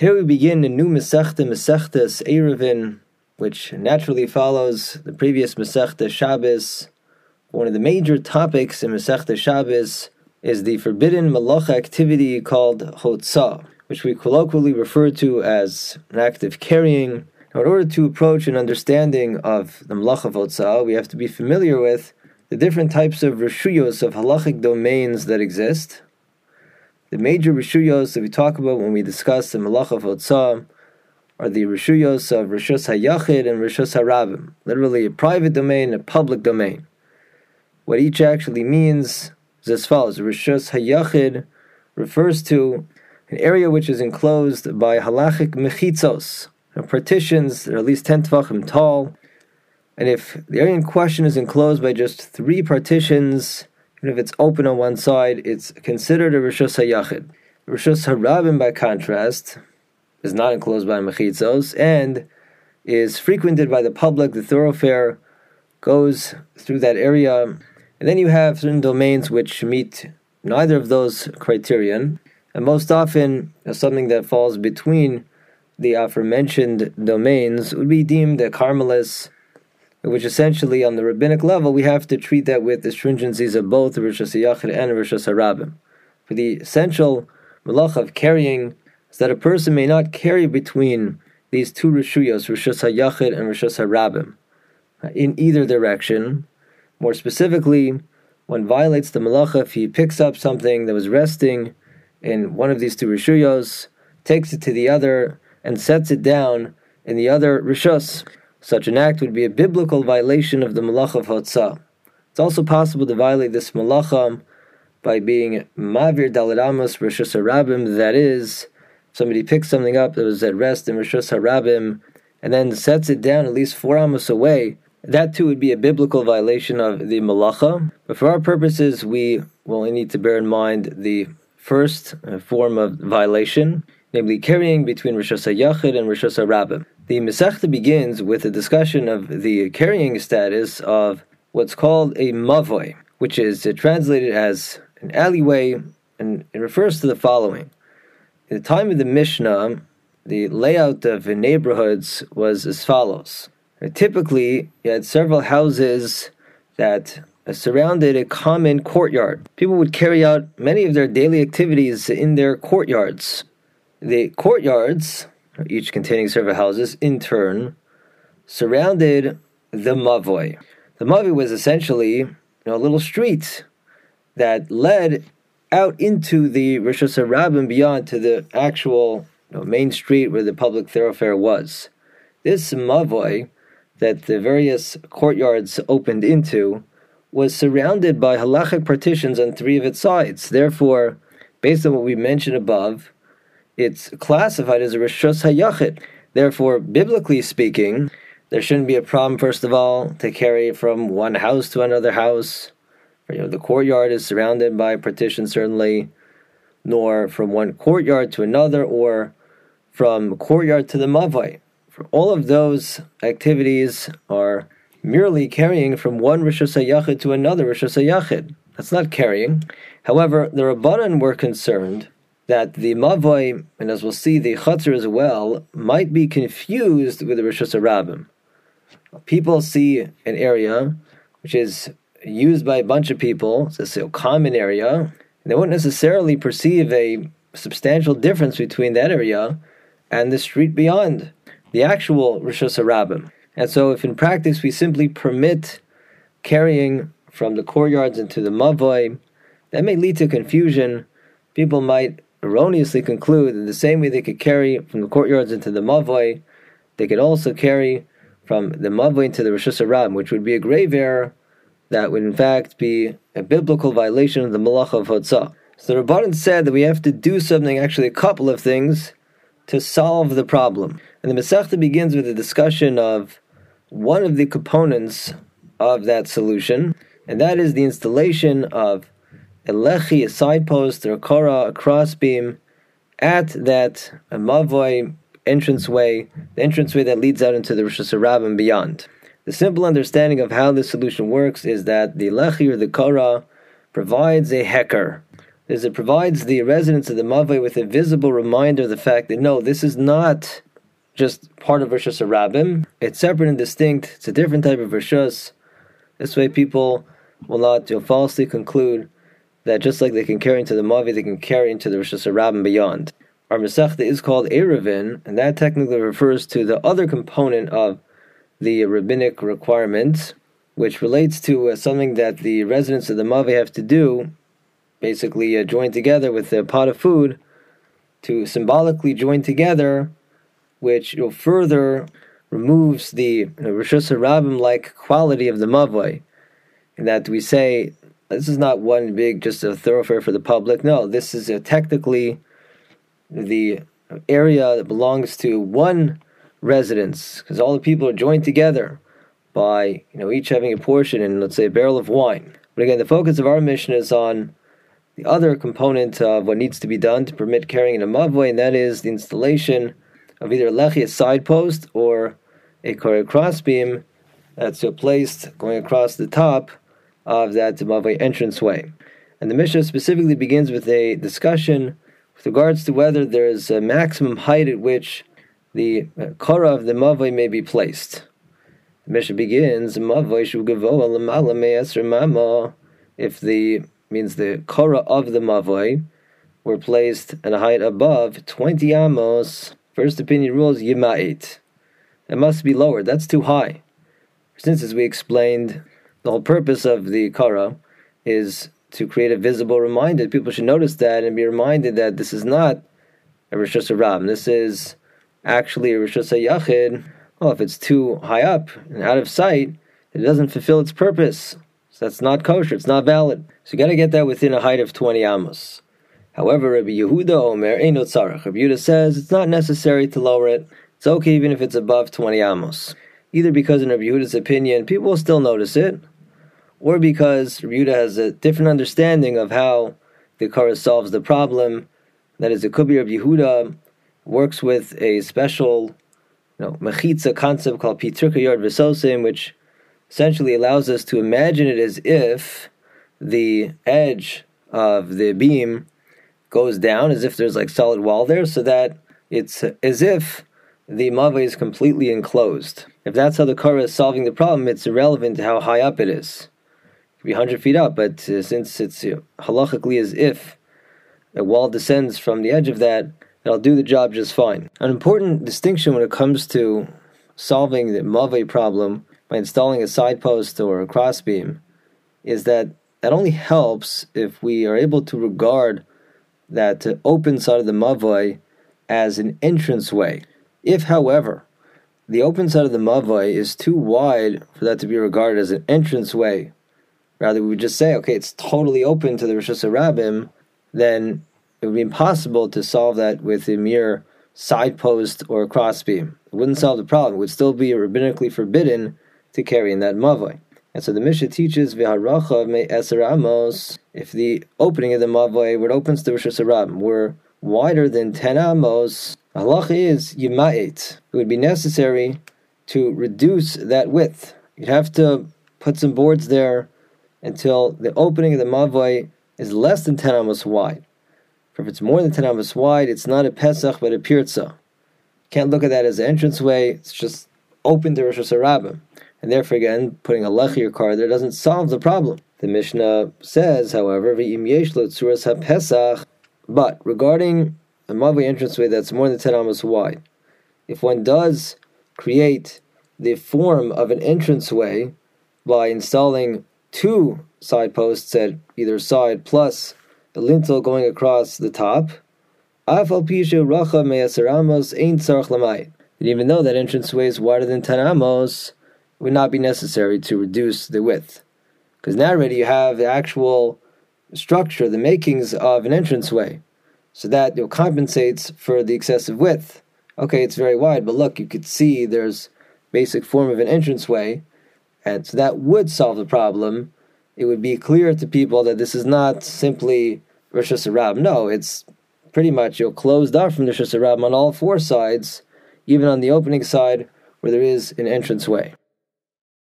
Here we begin a new Masechta, Masechtas Eruvin, which naturally follows the previous Masechta Shabbos. One of the major topics in Masechta Shabbos is the forbidden malacha activity called Hotzah, which we colloquially refer to as an act of carrying. Now, in order to approach an understanding of the malacha of we have to be familiar with the different types of reshuyos of halachic domains that exist, the major rishuyos that we talk about when we discuss the Malach of Hotzah are the rishuyos of Rishus HaYachid and Rishus HaRabim, literally a private domain, and a public domain. What each actually means is as follows. Rishus HaYachid refers to an area which is enclosed by halachic mechitzos, partitions that are at least 10 tefachim tall, and if the area in question is enclosed by just three partitions, if it's open on one side, it's considered a Rishus HaYachid. Rishus HaRabim, by contrast, is not enclosed by Mechitzos and is frequented by the public. The thoroughfare goes through that area. And then you have certain domains which meet neither of those criterion. And most often, something that falls between the aforementioned domains would be deemed a Carmelis which essentially on the rabbinic level we have to treat that with the stringencies of both Rishus Yachid and Rishus Harabim. For the essential malach of carrying is that a person may not carry between these two Rishuyos, Rishus HaYachid and Rishas HaRabim, in either direction. More specifically, one violates the malacha if he picks up something that was resting in one of these two Rishuyos, takes it to the other, and sets it down in the other Rishus. Such an act would be a biblical violation of the malacha of Hotzah. It's also possible to violate this malacha by being mavir dalaramas rishus harabim. That is, somebody picks something up that was at rest in rishus harabim and then sets it down at least four amos away. That too would be a biblical violation of the malacha. But for our purposes, we will need to bear in mind the first uh, form of violation, namely carrying between rishus hayachid and rishus harabim. The Masechta begins with a discussion of the carrying status of what's called a mavoy, which is translated as an alleyway, and it refers to the following. In the time of the Mishnah, the layout of the neighborhoods was as follows. Typically, you had several houses that surrounded a common courtyard. People would carry out many of their daily activities in their courtyards. The courtyards each containing several houses, in turn, surrounded the Mavoy. The Mavoy was essentially you know, a little street that led out into the Rosh Hashanah and beyond to the actual you know, main street where the public thoroughfare was. This Mavoy that the various courtyards opened into was surrounded by halachic partitions on three of its sides. Therefore, based on what we mentioned above, it's classified as a Rishus HaYachid. Therefore, biblically speaking, there shouldn't be a problem, first of all, to carry from one house to another house. You know, the courtyard is surrounded by partition, certainly, nor from one courtyard to another, or from courtyard to the Mavoi. For all of those activities are merely carrying from one Rishus HaYachid to another Rishus HaYachid. That's not carrying. However, the Rabbanan were concerned that the Mavoy, and as we'll see, the Chatzar as well, might be confused with the Rosh Hashanah. People see an area which is used by a bunch of people, it's a common area, and they won't necessarily perceive a substantial difference between that area and the street beyond, the actual Rosh Hashanah. And so, if in practice we simply permit carrying from the courtyards into the Mavoy, that may lead to confusion. People might erroneously conclude that the same way they could carry from the courtyards into the Mavoi, they could also carry from the Mavoi into the Rosh Hashanah, which would be a grave error that would in fact be a biblical violation of the Malach of Hotzah. So the Rabbanan said that we have to do something, actually a couple of things, to solve the problem. And the Masechta begins with a discussion of one of the components of that solution, and that is the installation of a lechi, a side post, or a kara, a crossbeam, at that mavoi entranceway, the entranceway that leads out into the Rosh Hashanah and beyond. The simple understanding of how this solution works is that the lechi or the kara provides a heker. is it provides the residents of the Mavoi with a visible reminder of the fact that no, this is not just part of Rishus Rabim. It's separate and distinct. It's a different type of Rishus. This way, people will not falsely conclude that just like they can carry into the Mavi, they can carry into the Rishus Rabim beyond. Our Masechta is called Eruvin, and that technically refers to the other component of the rabbinic requirement, which relates to uh, something that the residents of the Mavi have to do basically uh, join together with a pot of food to symbolically join together, which you know, further removes the you know, Rosh like quality of the Mavoi. In that we say, this is not one big, just a thoroughfare for the public. No, this is a technically the area that belongs to one residence, because all the people are joined together by you know each having a portion in let's say a barrel of wine. But again, the focus of our mission is on the other component of what needs to be done to permit carrying in a mavoi, and that is the installation of either a lechi, a side post, or a crossbeam that's placed going across the top of that mavoi entranceway. And the Mishnah specifically begins with a discussion with regards to whether there is a maximum height at which the uh, kara of the mavoi may be placed. The Mishnah begins, Mavoi Shugavoa Lamala Mama. if the means the kara of the mavoi were placed at a height above 20 amos. First opinion rules yima'it. It must be lowered. That's too high. Since, as we explained, the whole purpose of the kara is to create a visible reminder. People should notice that and be reminded that this is not a Rosh Hashanah. This is actually a Rosh Yachid. Well, if it's too high up and out of sight, it doesn't fulfill its purpose. So that's not kosher. It's not valid. So you got to get that within a height of 20 amos. However, Rabbi Yehuda Omer Eino Tzarich. Rabbi Yehuda says it's not necessary to lower it. It's okay even if it's above 20 amos. Either because in Rabbi Yehuda's opinion, people will still notice it, or because Rabbi Yehuda has a different understanding of how the Kara solves the problem. That is, it could be Rabbi Yehuda works with a special you know, mechitza concept called Pi Tikra Yored V'Sosem, which essentially allows us to imagine it as if the edge of the beam goes down, as if there's like solid wall there, so that it's as if the mava is completely enclosed. If that's how the kara is solving the problem, it's irrelevant to how high up it is. It could be 100 feet up, but uh, since it's uh, halachically as if a wall descends from the edge of that, it'll do the job just fine. An important distinction when it comes to solving the mave problem by installing a side post or a crossbeam is that that only helps if we are able to regard that open side of the mavoi as an entranceway. If, however, the open side of the mavoi is too wide for that to be regarded as an entranceway, rather we would just say, okay, it's totally open to the Rosh Hashanah, then it would be impossible to solve that with a mere side post or a crossbeam. It wouldn't solve the problem. It would still be rabbinically forbidden to carry in that mavoi. And so the Mishnah teaches v'harachav me eser. If the opening of the mavoi, where it opens to the Rosh Hashanah, Rabbim, were wider than ten amos, halacha is yima'it. It would be necessary to reduce that width. You'd have to put some boards there until the opening of the mavoi is less than ten amos wide. For if it's more than ten amos wide, it's not a pesach but a pirza. Can't look at that as an entranceway. It's just open to Rosh Hashanah. And therefore, again, putting a lechir card there doesn't solve the problem. The Mishnah says, however, but regarding a Mavi entranceway that's more than 10 amos wide, if one does create the form of an entranceway by installing two side posts at either side plus a lintel going across the top, and even though that entranceway is wider than 10 amos, it would not be necessary to reduce the width. Because now already you have the actual structure, the makings of an entranceway. So that you know, compensates for the excessive width. Okay, it's very wide, but look, you could see there's basic form of an entranceway, and so that would solve the problem. It would be clear to people that this is not simply Rosh Hashanah. No, it's pretty much you know, closed off from the Rosh on all four sides, even on the opening side where there is an entranceway.